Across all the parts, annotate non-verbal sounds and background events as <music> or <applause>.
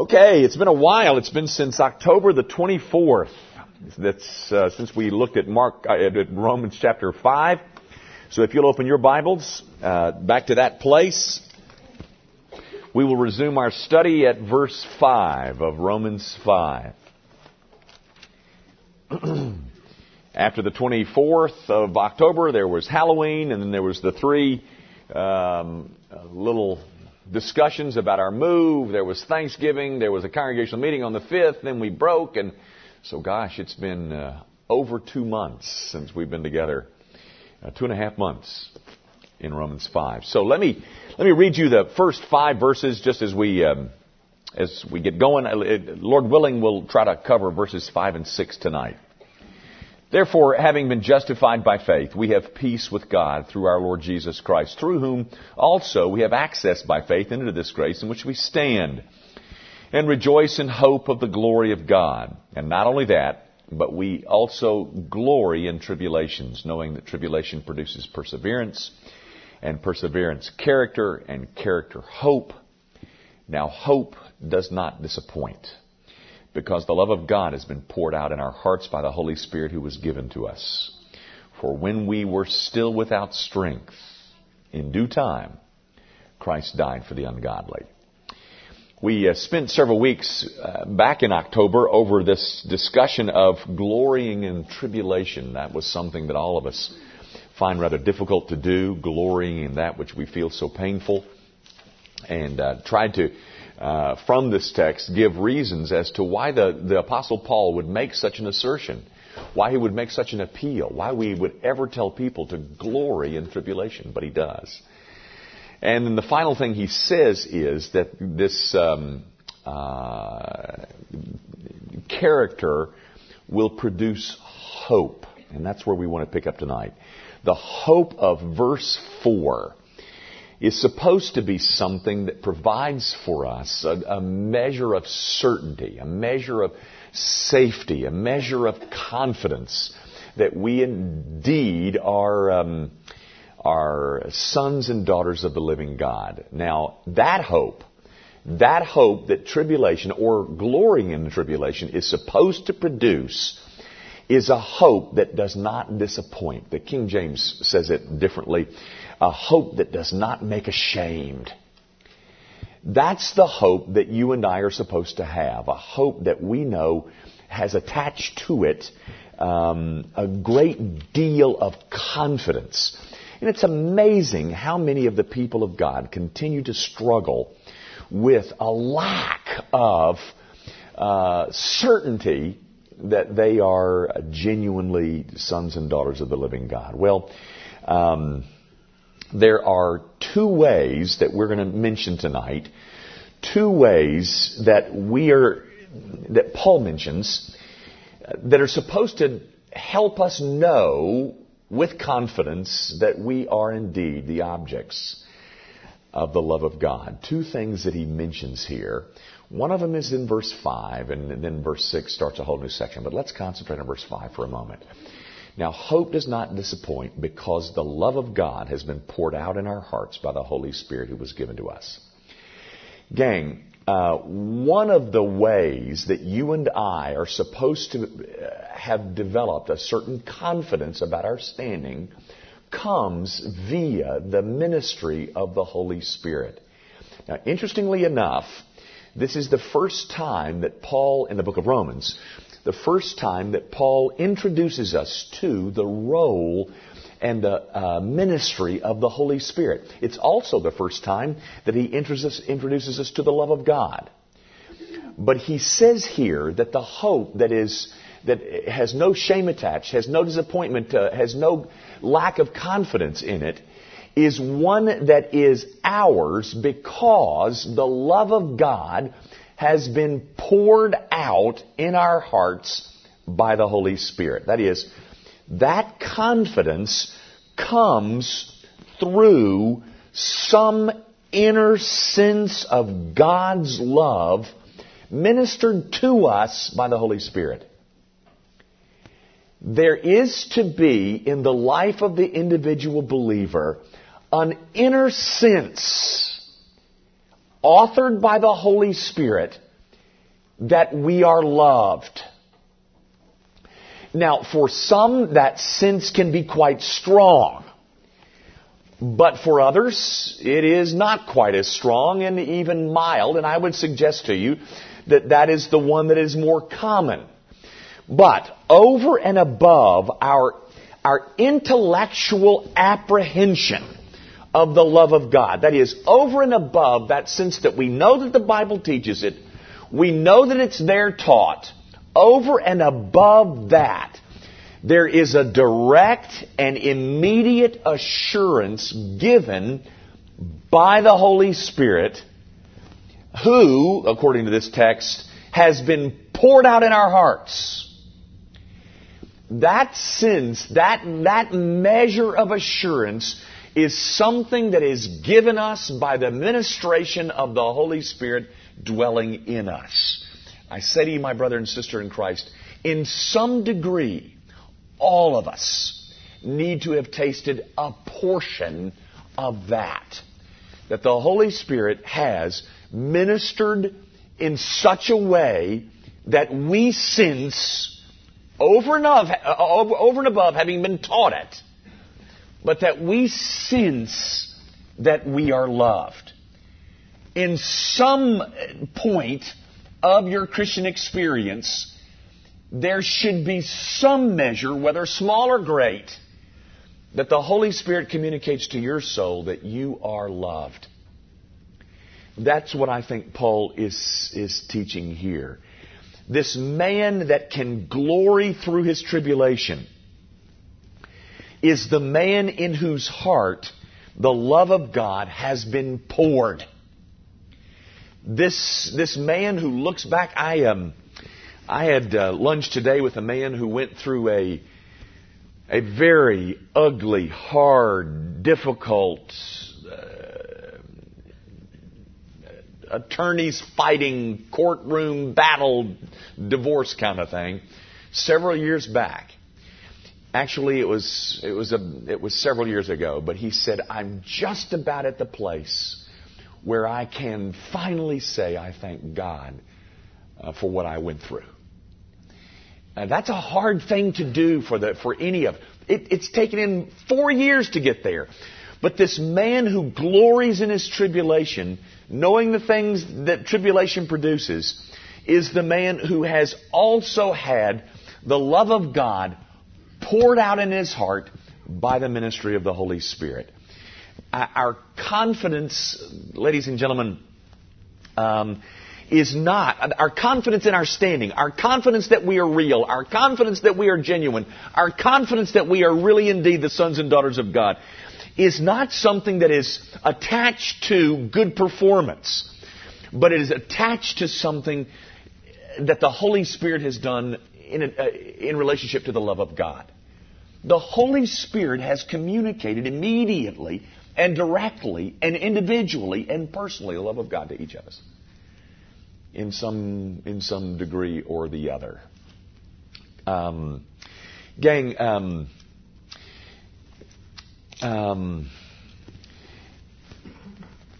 Okay, it's been a while. It's been since October the 24th. That's uh, since we looked at Mark uh, at Romans chapter 5. So if you'll open your Bibles uh, back to that place, we will resume our study at verse 5 of Romans 5. <clears throat> After the 24th of October, there was Halloween, and then there was the three um, little discussions about our move. There was Thanksgiving. There was a congregational meeting on the 5th. Then we broke. And so, gosh, it's been uh, over two months since we've been together. Uh, two and a half months in Romans 5. So let me, let me read you the first five verses just as we, um, as we get going. Uh, Lord willing, we'll try to cover verses 5 and 6 tonight. Therefore, having been justified by faith, we have peace with God through our Lord Jesus Christ, through whom also we have access by faith into this grace in which we stand, and rejoice in hope of the glory of God. And not only that, but we also glory in tribulations, knowing that tribulation produces perseverance, and perseverance character, and character hope. Now hope does not disappoint because the love of God has been poured out in our hearts by the Holy Spirit who was given to us. For when we were still without strength, in due time, Christ died for the ungodly. We uh, spent several weeks uh, back in October over this discussion of glorying in tribulation. That was something that all of us find rather difficult to do, glorying in that which we feel so painful. And uh, tried to uh, from this text give reasons as to why the, the Apostle Paul would make such an assertion, why he would make such an appeal, why we would ever tell people to glory in tribulation, but he does. And then the final thing he says is that this um, uh, character will produce hope. And that's where we want to pick up tonight. The hope of verse 4 is supposed to be something that provides for us a, a, measure of certainty, a measure of safety, a measure of confidence that we indeed are, um, are sons and daughters of the living God. Now, that hope, that hope that tribulation or glorying in the tribulation is supposed to produce is a hope that does not disappoint. The King James says it differently a hope that does not make ashamed. That's the hope that you and I are supposed to have. A hope that we know has attached to it um, a great deal of confidence. And it's amazing how many of the people of God continue to struggle with a lack of uh, certainty that they are genuinely sons and daughters of the living God. Well, um, there are two ways that we're going to mention tonight, two ways that we are, that Paul mentions, that are supposed to help us know with confidence that we are indeed the objects of the love of God. Two things that he mentions here. One of them is in verse 5, and then verse 6 starts a whole new section. But let's concentrate on verse 5 for a moment. Now, hope does not disappoint because the love of God has been poured out in our hearts by the Holy Spirit who was given to us. Gang, uh, one of the ways that you and I are supposed to uh, have developed a certain confidence about our standing comes via the ministry of the Holy Spirit. Now, interestingly enough, this is the first time that Paul in the book of Romans the first time that Paul introduces us to the role and the uh, ministry of the Holy Spirit. It's also the first time that he introduces, introduces us to the love of God. But he says here that the hope that is that has no shame attached, has no disappointment, uh, has no lack of confidence in it, is one that is ours because the love of God has been poured out in our hearts by the Holy Spirit. That is, that confidence comes through some inner sense of God's love ministered to us by the Holy Spirit. There is to be in the life of the individual believer an inner sense authored by the Holy Spirit that we are loved. Now, for some, that sense can be quite strong. But for others, it is not quite as strong and even mild, and I would suggest to you that that is the one that is more common. But over and above our, our intellectual apprehension of the love of God, that is, over and above that sense that we know that the Bible teaches it, we know that it's there taught, over and above that, there is a direct and immediate assurance given by the Holy Spirit who, according to this text, has been poured out in our hearts. That sense, that, that measure of assurance is something that is given us by the ministration of the Holy Spirit dwelling in us. I say to you, my brother and sister in Christ, in some degree, all of us need to have tasted a portion of that. That the Holy Spirit has ministered in such a way that we sense over and, above, over and above having been taught it, but that we sense that we are loved. In some point of your Christian experience, there should be some measure, whether small or great, that the Holy Spirit communicates to your soul that you are loved. That's what I think Paul is, is teaching here. This man that can glory through his tribulation is the man in whose heart the love of God has been poured. This, this man who looks back, I, um, I had uh, lunch today with a man who went through a, a very ugly, hard, difficult, uh, attorneys fighting, courtroom battle, divorce kind of thing, several years back. Actually, it was it was a it was several years ago, but he said, "I'm just about at the place where I can finally say I thank God uh, for what I went through." That's a hard thing to do for, the, for any of it. It's taken him four years to get there. But this man who glories in his tribulation, knowing the things that tribulation produces, is the man who has also had the love of God poured out in his heart by the ministry of the Holy Spirit. Our confidence, ladies and gentlemen, um, is not our confidence in our standing, our confidence that we are real, our confidence that we are genuine, our confidence that we are really indeed the sons and daughters of God is not something that is attached to good performance, but it is attached to something that the Holy Spirit has done in, a, uh, in relationship to the love of God. The Holy Spirit has communicated immediately and directly and individually and personally the love of God to each of us in some in some degree or the other. Um, gang, um, um,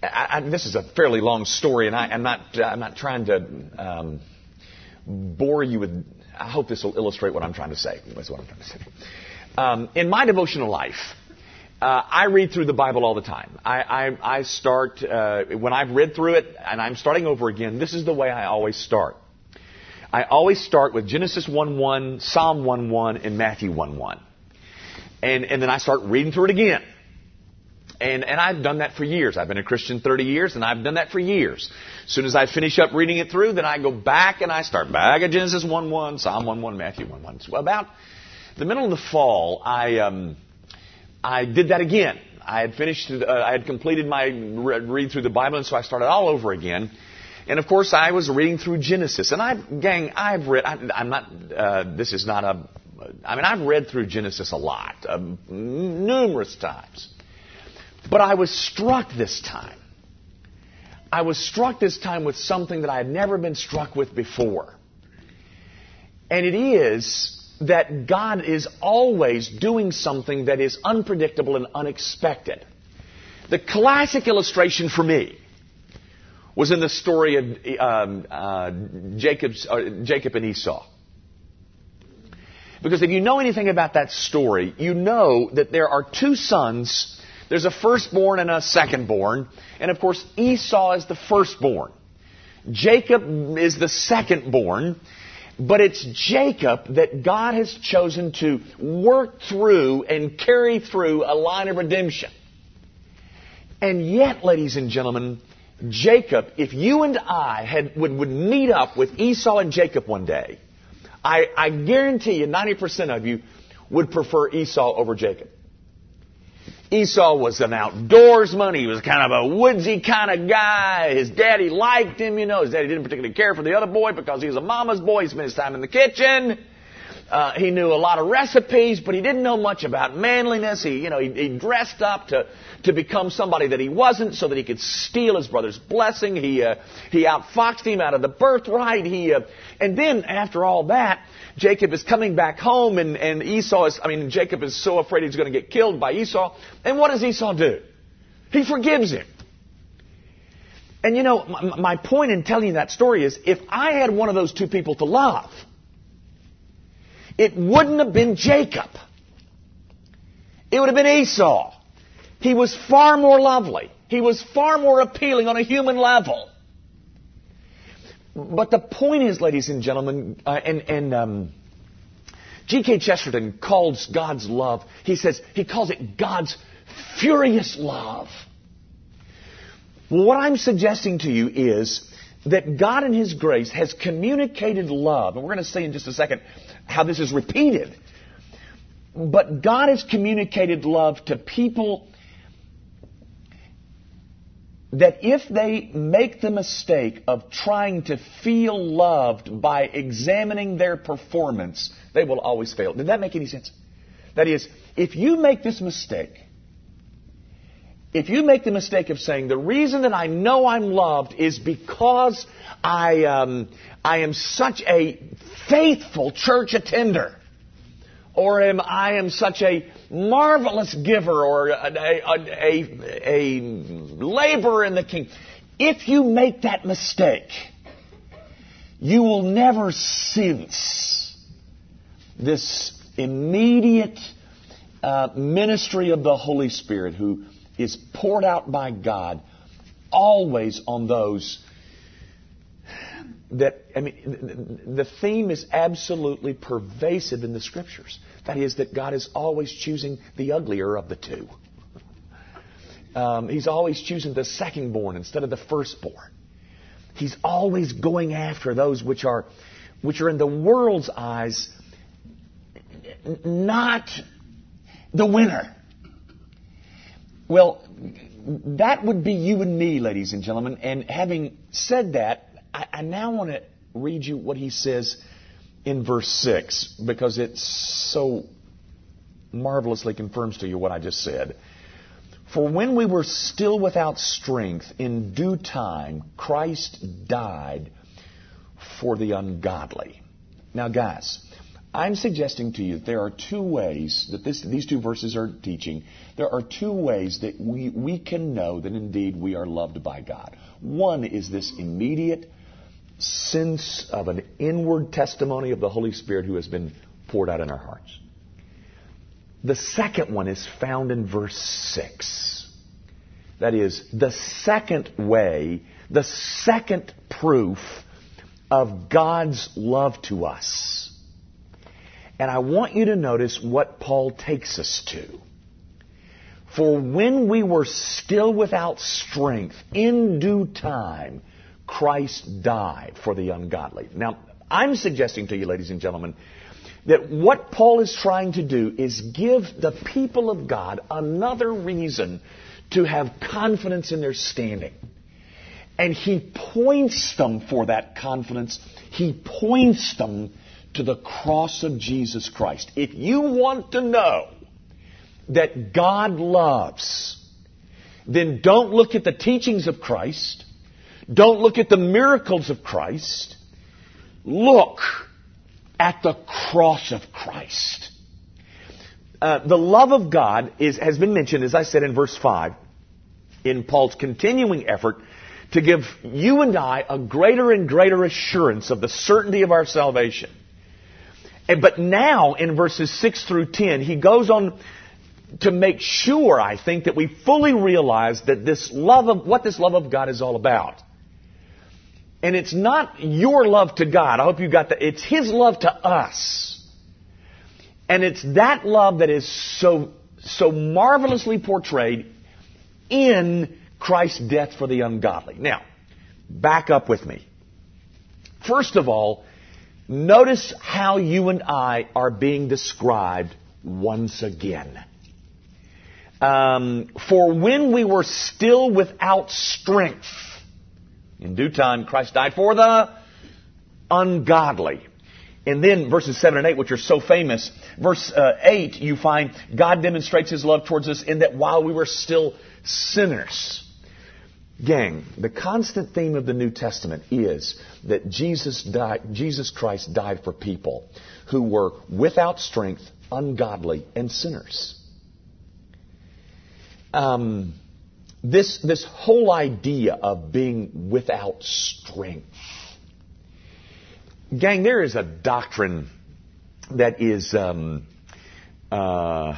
I, I, this is a fairly long story, and I, am not I'm not trying to um, bore you with. I hope this will illustrate what I'm trying to say. That's what I'm trying to say. Um, in my devotional life, uh, I read through the Bible all the time. I, I, I start, uh, when I've read through it and I'm starting over again, this is the way I always start. I always start with Genesis 1-1, Psalm 1-1, and Matthew 1-1. And, and then I start reading through it again. And, and I've done that for years. I've been a Christian 30 years, and I've done that for years. As soon as I finish up reading it through, then I go back and I start back at Genesis 1-1, Psalm 1-1, Matthew 1-1. So about the middle of the fall, I... Um, I did that again. I had finished, uh, I had completed my read through the Bible, and so I started all over again. And of course, I was reading through Genesis. And I, gang, I've read, I, am not, uh, this is not a, I mean, I've read through Genesis a lot, uh, numerous times. But I was struck this time. I was struck this time with something that I had never been struck with before. And it is that God is always doing something that is unpredictable and unexpected. The classic illustration for me was in the story of um, uh, Jacob's, uh, Jacob and Esau. Because if you know anything about that story, you know that there are two sons. There's a firstborn and a secondborn. And of course, Esau is the firstborn. Jacob is the secondborn. But it's Jacob that God has chosen to work through and carry through a line of redemption. And yet, ladies and gentlemen, Jacob, if you and I had, would, would meet up with Esau and Jacob one day, I, I guarantee you 90% of you would prefer Esau over Jacob. Esau was an outdoorsman. He was kind of a woodsy kind of guy. His daddy liked him, you know. His daddy didn't particularly care for the other boy because he was a mama's boy. He spent his time in the kitchen. Uh, he knew a lot of recipes, but he didn't know much about manliness. He, you know, he, he dressed up to to become somebody that he wasn't, so that he could steal his brother's blessing. He uh, he outfoxed him out of the birthright. He uh, and then after all that, Jacob is coming back home, and and Esau is. I mean, Jacob is so afraid he's going to get killed by Esau. And what does Esau do? He forgives him. And you know, my, my point in telling you that story is, if I had one of those two people to love it wouldn't have been Jacob. It would have been Esau. He was far more lovely. He was far more appealing on a human level. But the point is, ladies and gentlemen, uh, and, and um, G.K. Chesterton calls God's love, he says, he calls it God's furious love. What I'm suggesting to you is that God in His grace has communicated love, and we're going to see in just a second how this is repeated. But God has communicated love to people that if they make the mistake of trying to feel loved by examining their performance, they will always fail. Did that make any sense? That is, if you make this mistake, if you make the mistake of saying, the reason that I know I'm loved is because I, um, I am such a faithful church attender, or am, I am such a marvelous giver, or a, a, a, a laborer in the kingdom. If you make that mistake, you will never sense this immediate uh, ministry of the Holy Spirit who is poured out by God always on those that, I mean, the theme is absolutely pervasive in the scriptures. That is, that God is always choosing the uglier of the two. Um, he's always choosing the secondborn instead of the firstborn. He's always going after those which are, which are in the world's eyes not the winner. Well, that would be you and me, ladies and gentlemen. And having said that, I, I now want to read you what he says in verse 6 because it so marvelously confirms to you what I just said. For when we were still without strength, in due time, Christ died for the ungodly. Now, guys, I'm suggesting to you that there are two ways that this, these two verses are teaching. There are two ways that we, we can know that indeed we are loved by God. One is this immediate sense of an inward testimony of the Holy Spirit who has been poured out in our hearts. The second one is found in verse 6. That is, the second way, the second proof of God's love to us. And I want you to notice what Paul takes us to. For when we were still without strength, in due time, Christ died for the ungodly. Now, I'm suggesting to you, ladies and gentlemen, that what Paul is trying to do is give the people of God another reason to have confidence in their standing. And he points them for that confidence. He points them to the cross of Jesus Christ. If you want to know that God loves, then don't look at the teachings of Christ. Don't look at the miracles of Christ. Look at the cross of Christ. Uh, the love of God is, has been mentioned, as I said in verse 5, in Paul's continuing effort to give you and I a greater and greater assurance of the certainty of our salvation. But now, in verses 6 through 10, he goes on to make sure, I think, that we fully realize that this love of, what this love of God is all about. And it's not your love to God. I hope you got that. It's His love to us. And it's that love that is so, so marvelously portrayed in Christ's death for the ungodly. Now, back up with me. First of all, notice how you and I are being described once again. Um, for when we were still without strength, in due time, Christ died for the ungodly. And then verses 7 and 8, which are so famous, verse uh, 8, you find God demonstrates His love towards us in that while we were still sinners. Gang, the constant theme of the New Testament is that Jesus died, Jesus Christ died for people who were without strength, ungodly, and sinners. Um, this, this whole idea of being without strength. Gang, there is a doctrine that is, um, uh,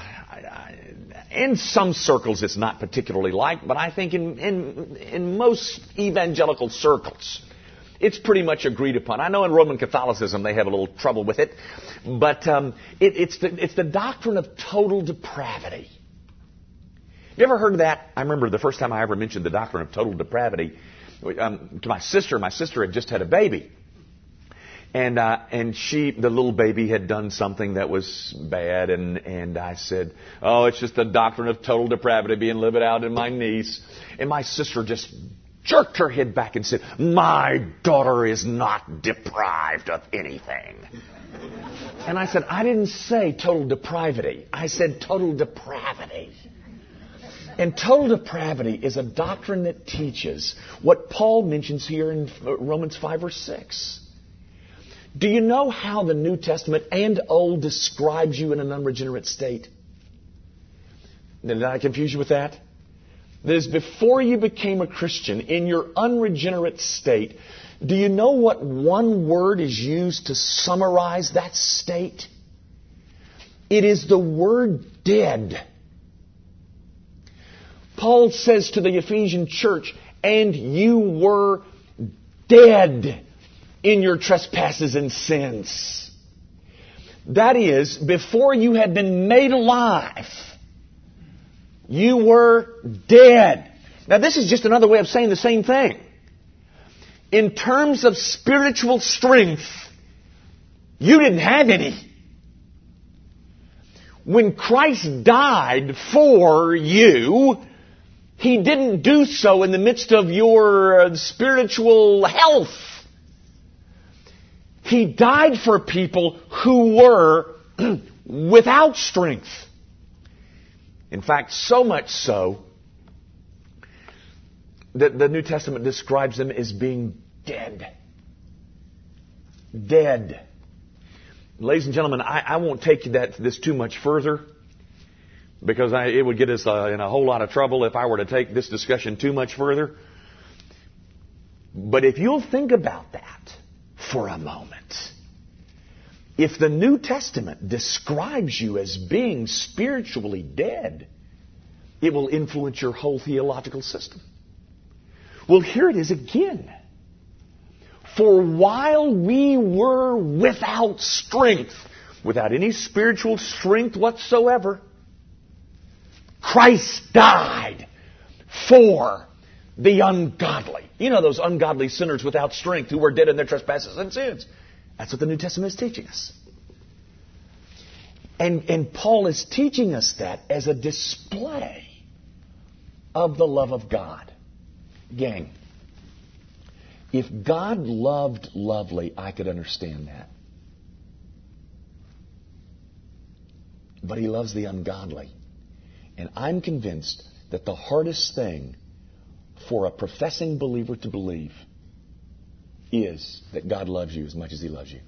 in some circles it's not particularly liked, but I think in, in, in most evangelical circles, it's pretty much agreed upon. I know in Roman Catholicism they have a little trouble with it, but um, it, it's, the, it's the doctrine of total depravity. You ever heard of that? I remember the first time I ever mentioned the doctrine of total depravity um, to my sister. My sister had just had a baby. And, uh, and she, the little baby had done something that was bad and, and I said, oh, it's just the doctrine of total depravity being lived out in my niece. And my sister just jerked her head back and said, my daughter is not deprived of anything. And I said, I didn't say total depravity. I said total depravity. And total depravity is a doctrine that teaches what Paul mentions here in Romans 5 or 6. Do you know how the New Testament and Old describes you in an unregenerate state? Did I confuse you with that? That is, before you became a Christian, in your unregenerate state, do you know what one word is used to summarize that state? It is the word dead. Paul says to the Ephesian church, and you were dead in your trespasses and sins. That is, before you had been made alive, you were dead. Now this is just another way of saying the same thing. In terms of spiritual strength, you didn't have any. When Christ died for you, He didn't do so in the midst of your uh, spiritual health. He died for people who were <clears throat> without strength. In fact, so much so that the New Testament describes them as being dead. Dead. Ladies and gentlemen, I, I won't take that, this too much further because I, it would get us uh, in a whole lot of trouble if I were to take this discussion too much further. But if you'll think about that, for a moment. If the New Testament describes you as being spiritually dead, it will influence your whole theological system. Well, here it is again. For while we were without strength, without any spiritual strength whatsoever, Christ died for the ungodly. You know those ungodly sinners without strength who were dead in their trespasses and sins. That's what the New Testament is teaching us. And, and Paul is teaching us that as a display of the love of God. Gang, if God loved lovely, I could understand that. But he loves the ungodly. And I'm convinced that the hardest thing for a professing believer to believe is that God loves you as much as He loves you.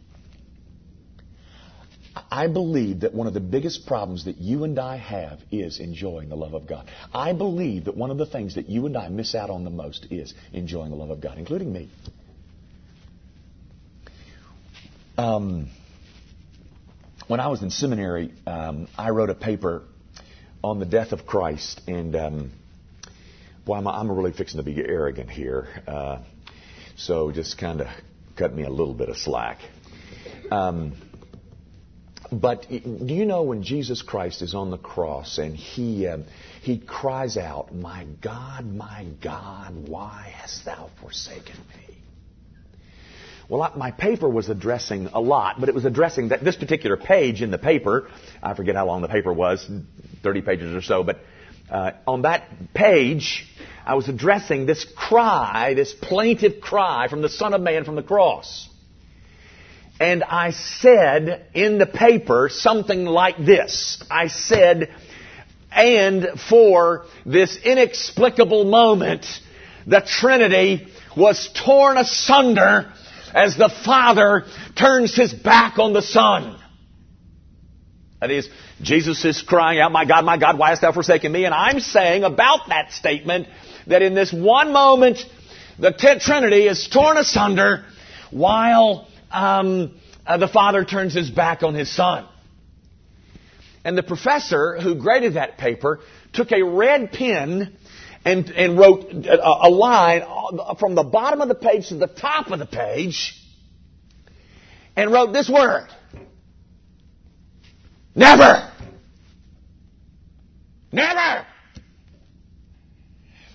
I believe that one of the biggest problems that you and I have is enjoying the love of God. I believe that one of the things that you and I miss out on the most is enjoying the love of God, including me. Um, when I was in seminary, um, I wrote a paper on the death of Christ, and um, boy, I'm, I'm, really fixing to be arrogant here. Uh, so just kind of cut me a little bit of slack. Um, but do you know when Jesus Christ is on the cross and he uh, he cries out, "My God, my God, why hast thou forsaken me?" Well, my paper was addressing a lot, but it was addressing that this particular page in the paper. I forget how long the paper was, 30 pages or so, but uh, on that page, I was addressing this cry, this plaintive cry from the Son of Man from the cross. And I said in the paper something like this. I said, and for this inexplicable moment, the Trinity was torn asunder as the Father turns his back on the Son. That is, Jesus is crying out, My God, my God, why hast thou forsaken me? And I'm saying about that statement that in this one moment, the Trinity is torn asunder while um, uh, the father turns his back on his son. And the professor who graded that paper took a red pen and, and wrote a, a line from the bottom of the page to the top of the page and wrote this word. Never! Never!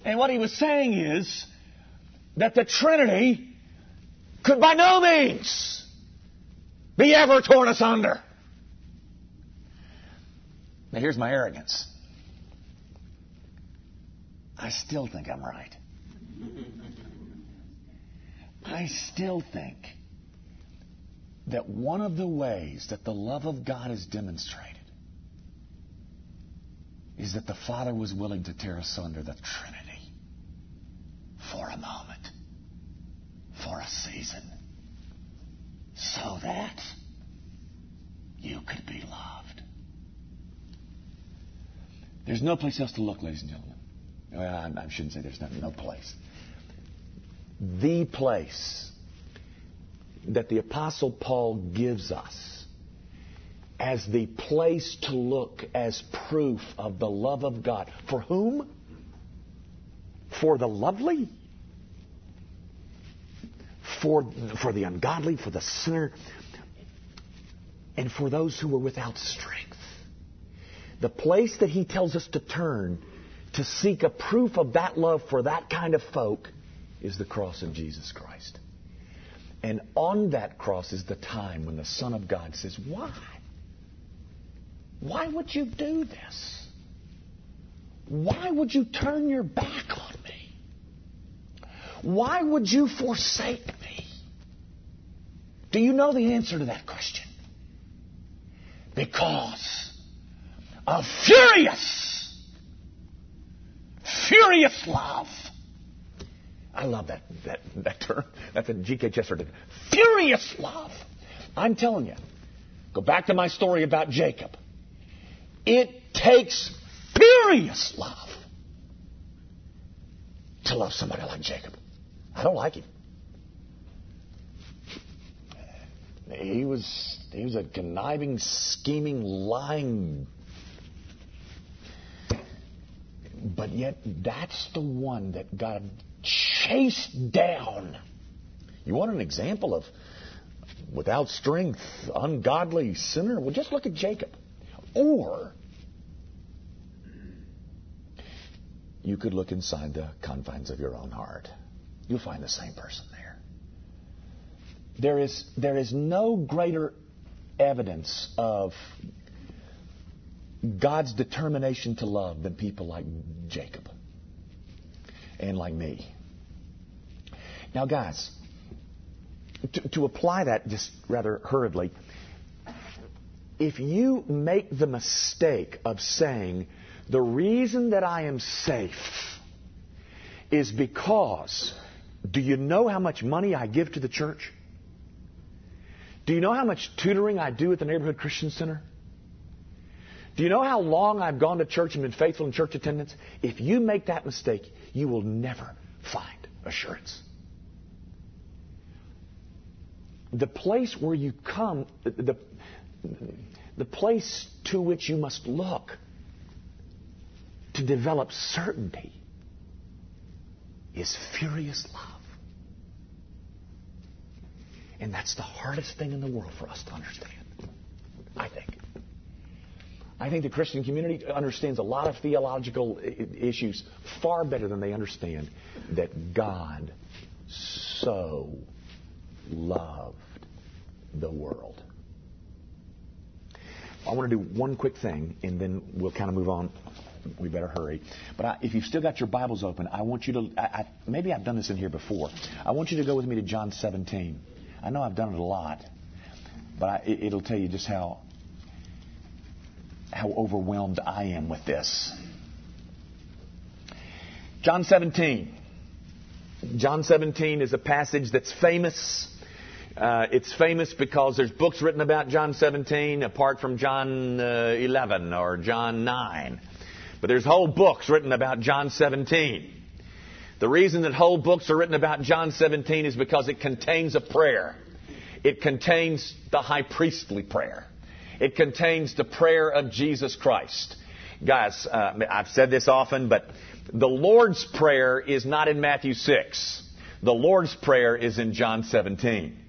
And what he was saying is that the Trinity could by no means be ever torn asunder. Now here's my arrogance. I still think I'm right. <laughs> I still think that one of the ways that the love of God is demonstrated is that the Father was willing to tear asunder the Trinity for a moment, for a season, so that you could be loved. There's no place else to look, ladies and gentlemen. Well, I shouldn't say there's no, no place. The place that the Apostle Paul gives us as the place to look as proof of the love of God. For whom? For the lovely? For, for the ungodly, for the sinner, and for those who are without strength. The place that he tells us to turn to seek a proof of that love for that kind of folk is the cross of Jesus Christ. And on that cross is the time when the Son of God says, Why? Why would you do this? Why would you turn your back on me? Why would you forsake me? Do you know the answer to that question? Because of furious, furious love I love that, that, that term. That's a G.K. Chesterton. Furious love. I'm telling you. Go back to my story about Jacob. It takes furious love to love somebody like Jacob. I don't like him. He was he was a conniving, scheming, lying but yet that's the one that God chased down. You want an example of without strength, ungodly sinner? Well, just look at Jacob. Or you could look inside the confines of your own heart. You'll find the same person there. There is, there is no greater evidence of God's determination to love than people like Jacob and like me. Now, guys, to, to apply that just rather hurriedly, if you make the mistake of saying, the reason that I am safe is because, do you know how much money I give to the church? Do you know how much tutoring I do at the Neighborhood Christian Center? Do you know how long I've gone to church and been faithful in church attendance? If you make that mistake, you will never find assurance. The place where you come, the, the place to which you must look to develop certainty is furious love. And that's the hardest thing in the world for us to understand, I think. I think the Christian community understands a lot of theological issues far better than they understand that God so loved the world. I want to do one quick thing, and then we'll kind of move on. We better hurry. But I, if you've still got your Bibles open, I want you to. I, I, maybe I've done this in here before. I want you to go with me to John 17. I know I've done it a lot, but it, it'll tell you just how how overwhelmed I am with this. John 17. John 17 is a passage that's famous. Uh, it's famous because there's books written about John 17 apart from John uh, 11 or John 9. But there's whole books written about John 17. The reason that whole books are written about John 17 is because it contains a prayer. It contains the high priestly prayer. It contains the prayer of Jesus Christ. Guys, uh, I've said this often, but the Lord's Prayer is not in Matthew 6. The Lord's Prayer is in John 17.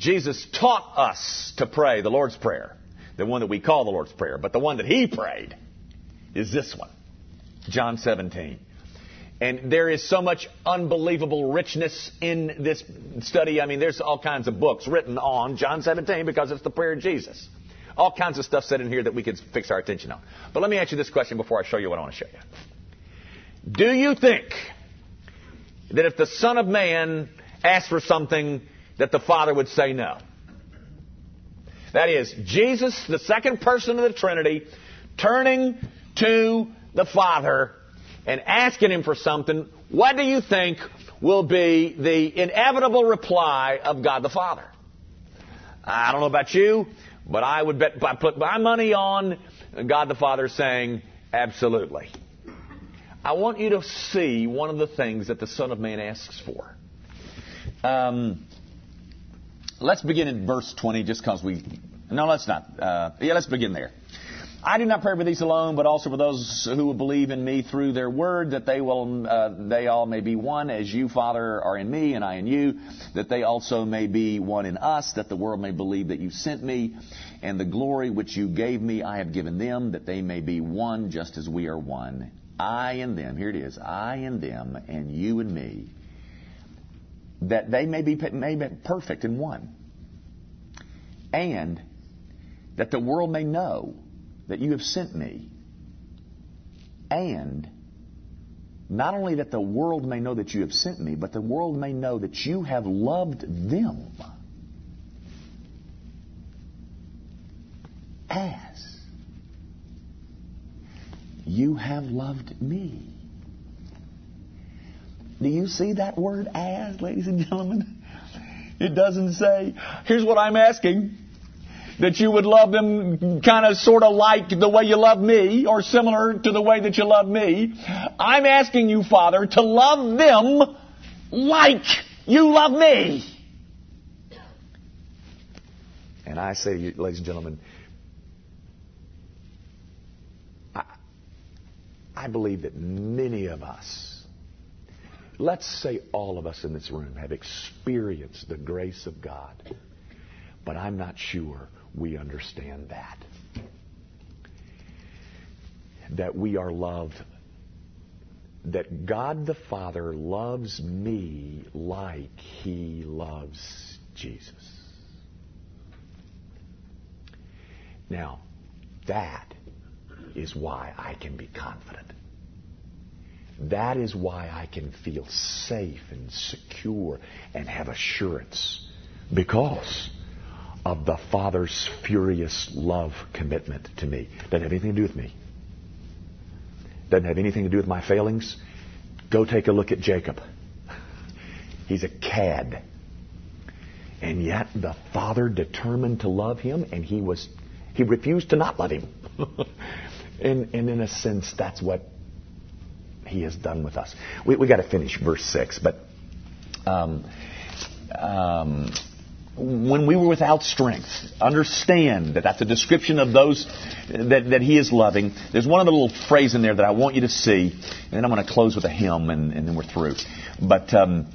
Jesus taught us to pray the Lord's Prayer, the one that we call the Lord's Prayer, but the one that He prayed is this one, John 17. And there is so much unbelievable richness in this study. I mean, there's all kinds of books written on John 17 because it's the prayer of Jesus. All kinds of stuff said in here that we could fix our attention on. But let me ask you this question before I show you what I want to show you. Do you think that if the Son of Man asked for something, that the Father would say no? That is, Jesus, the second person of the Trinity, turning to the Father and asking Him for something, what do you think will be the inevitable reply of God the Father? I don't know about you, but I would bet, I put my money on God the Father saying, absolutely. I want you to see one of the things that the Son of Man asks for. Um, let's begin in verse 20 just because we. No, let's not. Uh, yeah, let's begin there. I do not pray for these alone, but also for those who will believe in me through their word, that they will, uh, they all may be one, as you, Father, are in me and I in you, that they also may be one in us, that the world may believe that you sent me, and the glory which you gave me I have given them, that they may be one, just as we are one. I and them, here it is, I and them, and you and me, that they may be made perfect in one, and that the world may know that you have sent me, and not only that the world may know that you have sent me, but the world may know that you have loved them as you have loved me. Do you see that word as, ladies and gentlemen? It doesn't say, here's what I'm asking that you would love them kind of sort of like the way you love me or similar to the way that you love me. I'm asking you, Father, to love them like you love me. And I say to you, ladies and gentlemen, I, I believe that many of us, let's say all of us in this room, have experienced the grace of God. But I'm not sure we understand that. That we are loved, that God the Father loves me like He loves Jesus. Now, that is why I can be confident. That is why I can feel safe and secure and have assurance. Because of the Father's furious love commitment to me. Doesn't have anything to do with me. Doesn't have anything to do with my failings. Go take a look at Jacob. He's a cad. And yet the Father determined to love him, and he was he refused to not love him. <laughs> and, and in a sense, that's what he has done with us. We we got to finish verse six, but um, um, when we were without strength, understand that that's a description of those that, that he is loving. There's one other little phrase in there that I want you to see, and then I'm going to close with a hymn, and, and then we're through. But um,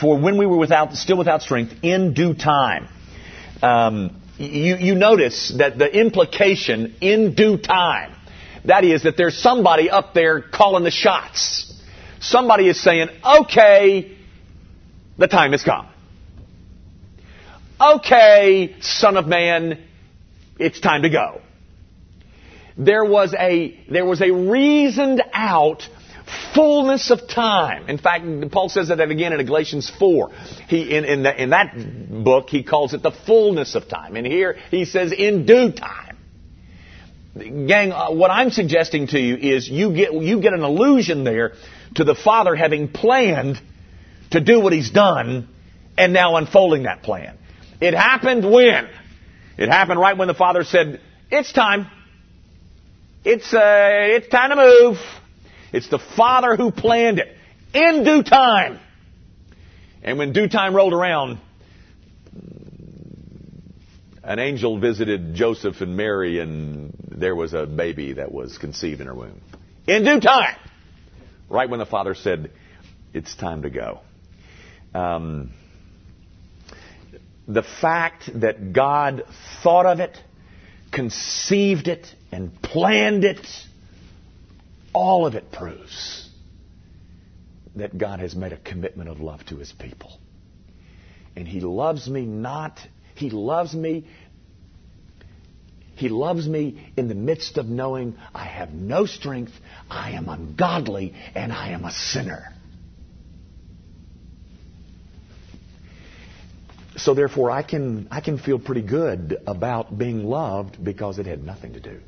for when we were without, still without strength, in due time. Um, you, you notice that the implication, in due time, that is that there's somebody up there calling the shots. Somebody is saying, okay, the time has come. Okay, son of man, it's time to go. There was a, there was a reasoned out fullness of time. In fact, Paul says that again in Galatians 4. He, in, in, the, in that book, he calls it the fullness of time. And here he says in due time. Gang, uh, what I'm suggesting to you is you get, you get an illusion there to the Father having planned to do what he's done and now unfolding that plan. It happened when? It happened right when the Father said, it's time. It's, uh, it's time to move. It's the Father who planned it in due time. And when due time rolled around, an angel visited Joseph and Mary, and there was a baby that was conceived in her womb. In due time. Right when the Father said, It's time to go. Um, the fact that God thought of it, conceived it, and planned it, all of it proves that God has made a commitment of love to his people. And he loves me not, he loves me. He loves me in the midst of knowing I have no strength, I am ungodly, and I am a sinner. So therefore, I can, I can feel pretty good about being loved because it had nothing to do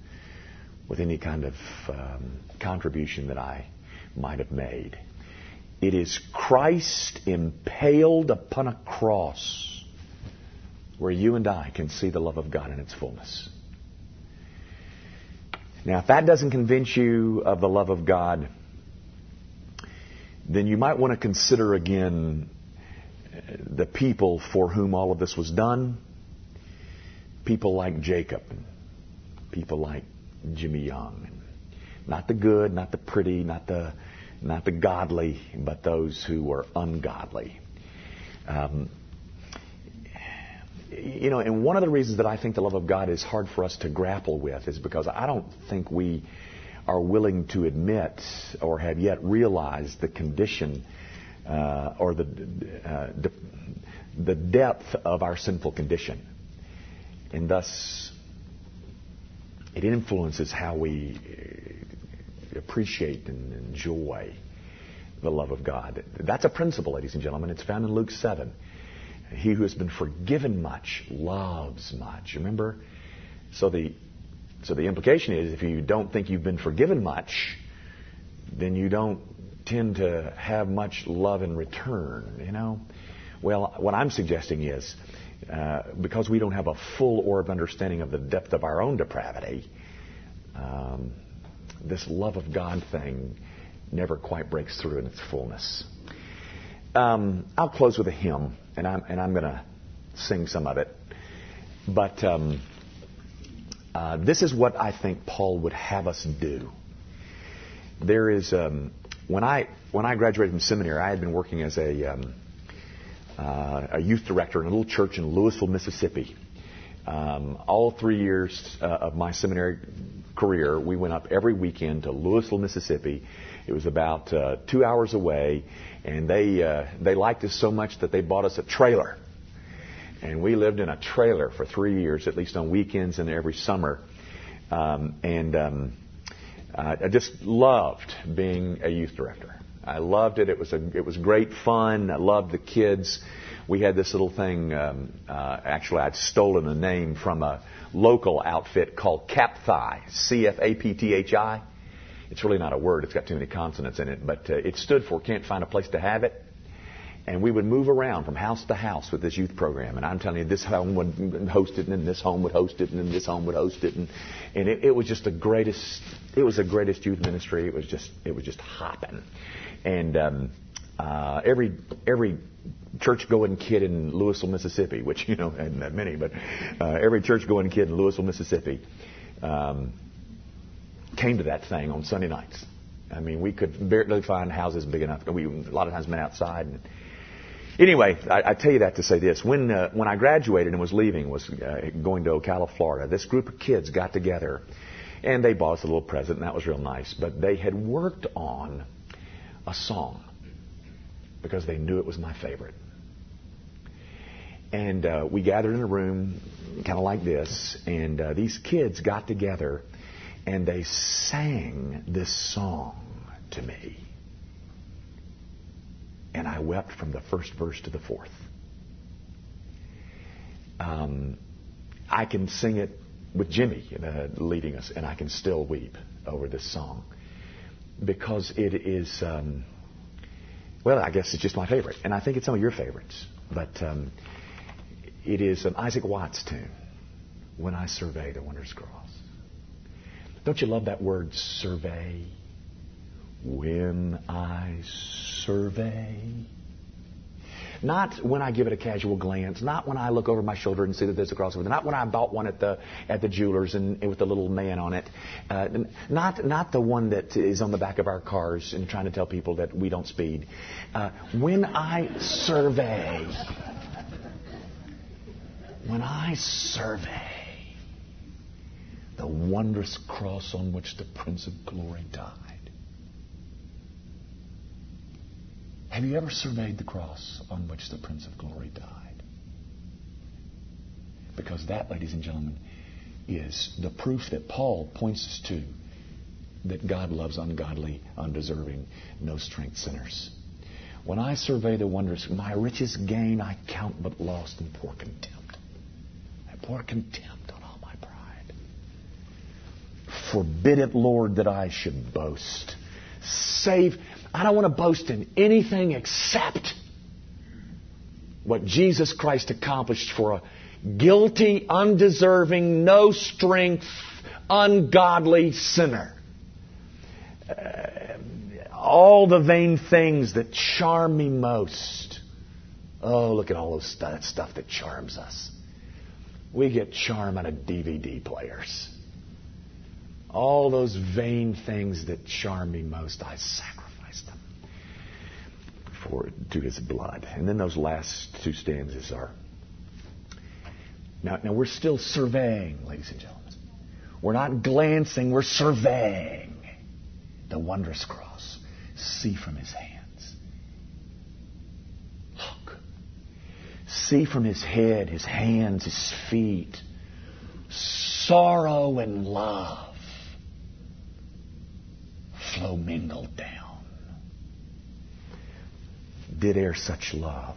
with any kind of um, contribution that I might have made. It is Christ impaled upon a cross where you and I can see the love of God in its fullness. Now, if that doesn't convince you of the love of God, then you might want to consider again the people for whom all of this was done. People like Jacob, and people like Jimmy Young. Not the good, not the pretty, not the, not the godly, but those who were ungodly. Um, you know, and one of the reasons that I think the love of God is hard for us to grapple with is because I don't think we are willing to admit or have yet realized the condition uh, or the, uh, the, the depth of our sinful condition. And thus, it influences how we uh, appreciate and enjoy the love of God. That's a principle, ladies and gentlemen. It's found in Luke 7. He who has been forgiven much loves much. Remember? So the, so the implication is if you don't think you've been forgiven much, then you don't tend to have much love in return, you know? Well, what I'm suggesting is uh, because we don't have a full orb understanding of the depth of our own depravity, um, this love of God thing never quite breaks through in its fullness. Um, I'll close with a hymn, and I'm, and I'm going to sing some of it. But um, uh, this is what I think Paul would have us do. There is um, when I when I graduated from seminary, I had been working as a um, uh, a youth director in a little church in Louisville, Mississippi. Um, all three years uh, of my seminary career, we went up every weekend to Louisville, Mississippi. It was about uh, two hours away, and they uh, they liked us so much that they bought us a trailer, and we lived in a trailer for three years, at least on weekends and every summer. Um, and um, I just loved being a youth director. I loved it. It was a, it was great fun. I loved the kids. We had this little thing. Um, uh, actually, I'd stolen a name from a local outfit called Capthi, C-F-A-P-T-H-I. It's really not a word. It's got too many consonants in it, but uh, it stood for "Can't Find a Place to Have It." And we would move around from house to house with this youth program. And I'm telling you, this home would host it, and then this home would host it, and then this home would host it. And, and it, it was just the greatest, it was the greatest youth ministry. It was just, it was just hopping. And, um, uh, every, every church going kid in Louisville, Mississippi, which, you know, hadn't that many, but, uh, every church going kid in Louisville, Mississippi, um, came to that thing on Sunday nights. I mean, we could barely find houses big enough. We a lot of times met outside. And, Anyway, I, I, tell you that to say this: when uh, when I graduated and was leaving, was uh, going to Ocala, Florida, this group of kids got together, and they bought us a little present, and that was real nice. But they had worked on a song because they knew it was my favorite, and uh, we gathered in a room, kind of like this, and uh, these kids got together, and they sang this song to me and I wept from the first verse to the fourth. Um, I can sing it with Jimmy uh, leading us, and I can still weep over this song because it is, um, well, I guess it's just my favorite, and I think it's some of your favorites. But um, it is an Isaac Watts tune, When I Survey the Wondrous Cross. Don't you love that word, survey? When I survey. Not when I give it a casual glance, not when I look over my shoulder and see that there's a crossover, not when I bought one at the at the jeweler's and, and with the little man on it, uh, not not the one that is on the back of our cars and trying to tell people that we don't speed. Uh, when I survey, when I survey the wondrous cross on which the Prince of Glory died. Have you ever surveyed the cross on which the Prince of Glory died? Because that, ladies and gentlemen, is the proof that Paul points us to that God loves ungodly, undeserving, no strength sinners. When I survey the wonders, my richest gain I count but lost in pour contempt. I pour contempt on all my pride. Forbid it, Lord, that I should boast. Save I don't want to boast in anything except what Jesus Christ accomplished for a guilty, undeserving, no strength, ungodly sinner. Uh, all the vain things that charm me most. Oh, look at all those that stuff that charms us. We get charm out of DVD players. All those vain things that charm me most, I sacrifice them for to his blood. And then those last two stanzas are. Now, now we're still surveying, ladies and gentlemen. We're not glancing, we're surveying the wondrous cross. See from his hands. Look. See from his head, his hands, his feet. Sorrow and love flow mingled down did e'er such love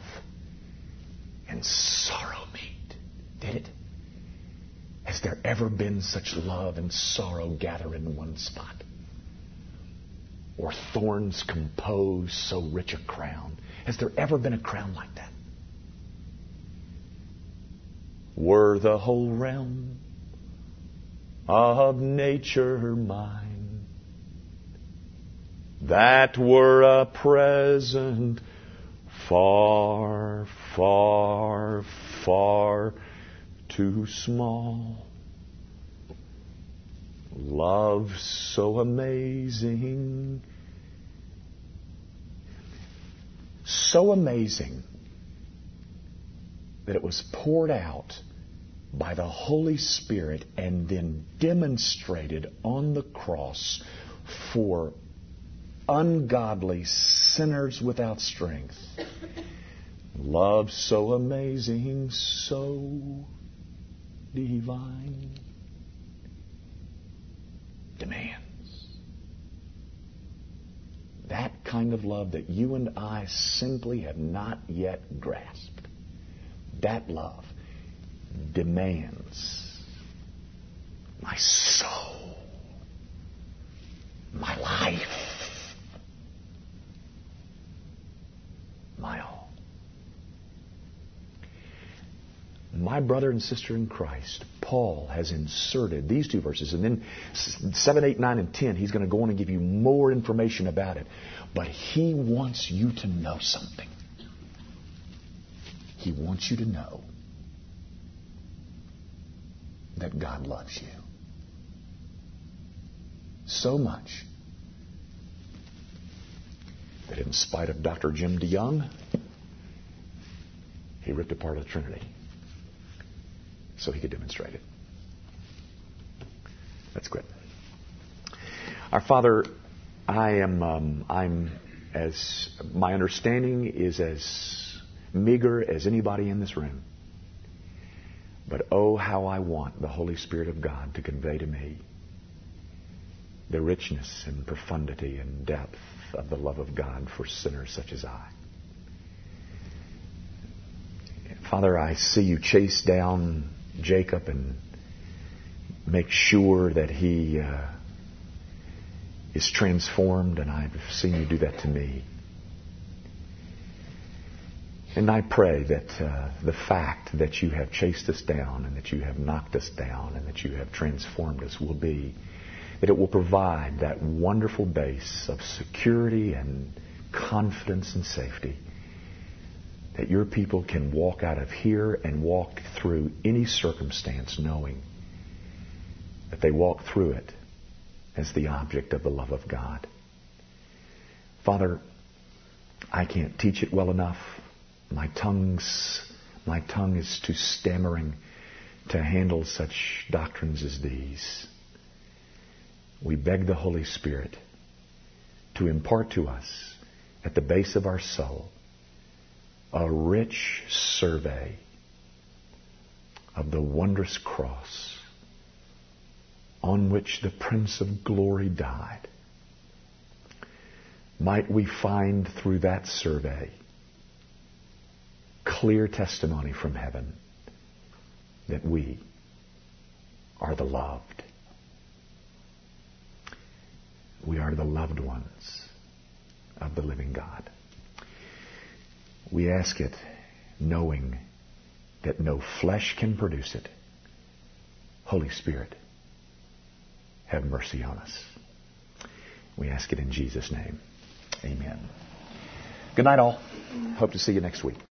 and sorrow meet? Did it? Has there ever been such love and sorrow gather in one spot? Or thorns compose so rich a crown? Has there ever been a crown like that? Were the whole realm of nature mine, that were a present far, far, far too small. Love so amazing. So amazing that it was poured out by the Holy Spirit and then demonstrated on the cross for ungodly sinners without strength. Love so amazing, so divine, demands that kind of love that you and I simply have not yet grasped. That love demands my soul, my life my all. My brother and sister in Christ, Paul has inserted these two verses, and then 7, 8, 9, and 10, he's going to go on and give you more information about it. But he wants you to know something. He wants you to know that God loves you so much that in spite of Dr. Jim DeYoung, he ripped apart the Trinity so he could demonstrate it. That's good. Our Father, I am, um, I'm as, my understanding is as meager as anybody in this room. But oh, how I want the Holy Spirit of God to convey to me the richness and profundity and depth of the love of God for sinners such as I. Father, I see you chase down Jacob and make sure that he uh, is transformed, and I've seen you do that to me. And I pray that uh, the fact that you have chased us down and that you have knocked us down and that you have transformed us will be that it will provide that wonderful base of security and confidence and safety that your people can walk out of here and walk through any circumstance knowing that they walk through it as the object of the love of God. Father, I can't teach it well enough. My tongue's my tongue is too stammering to handle such doctrines as these. We beg the Holy Spirit to impart to us at the base of our soul a rich survey of the wondrous cross on which the Prince of Glory died. Might we find through that survey clear testimony from heaven that we are the loved. We are the loved ones of the living God. We ask it knowing that no flesh can produce it. Holy Spirit, have mercy on us. We ask it in Jesus' name. Amen. Good night, all. Hope to see you next week.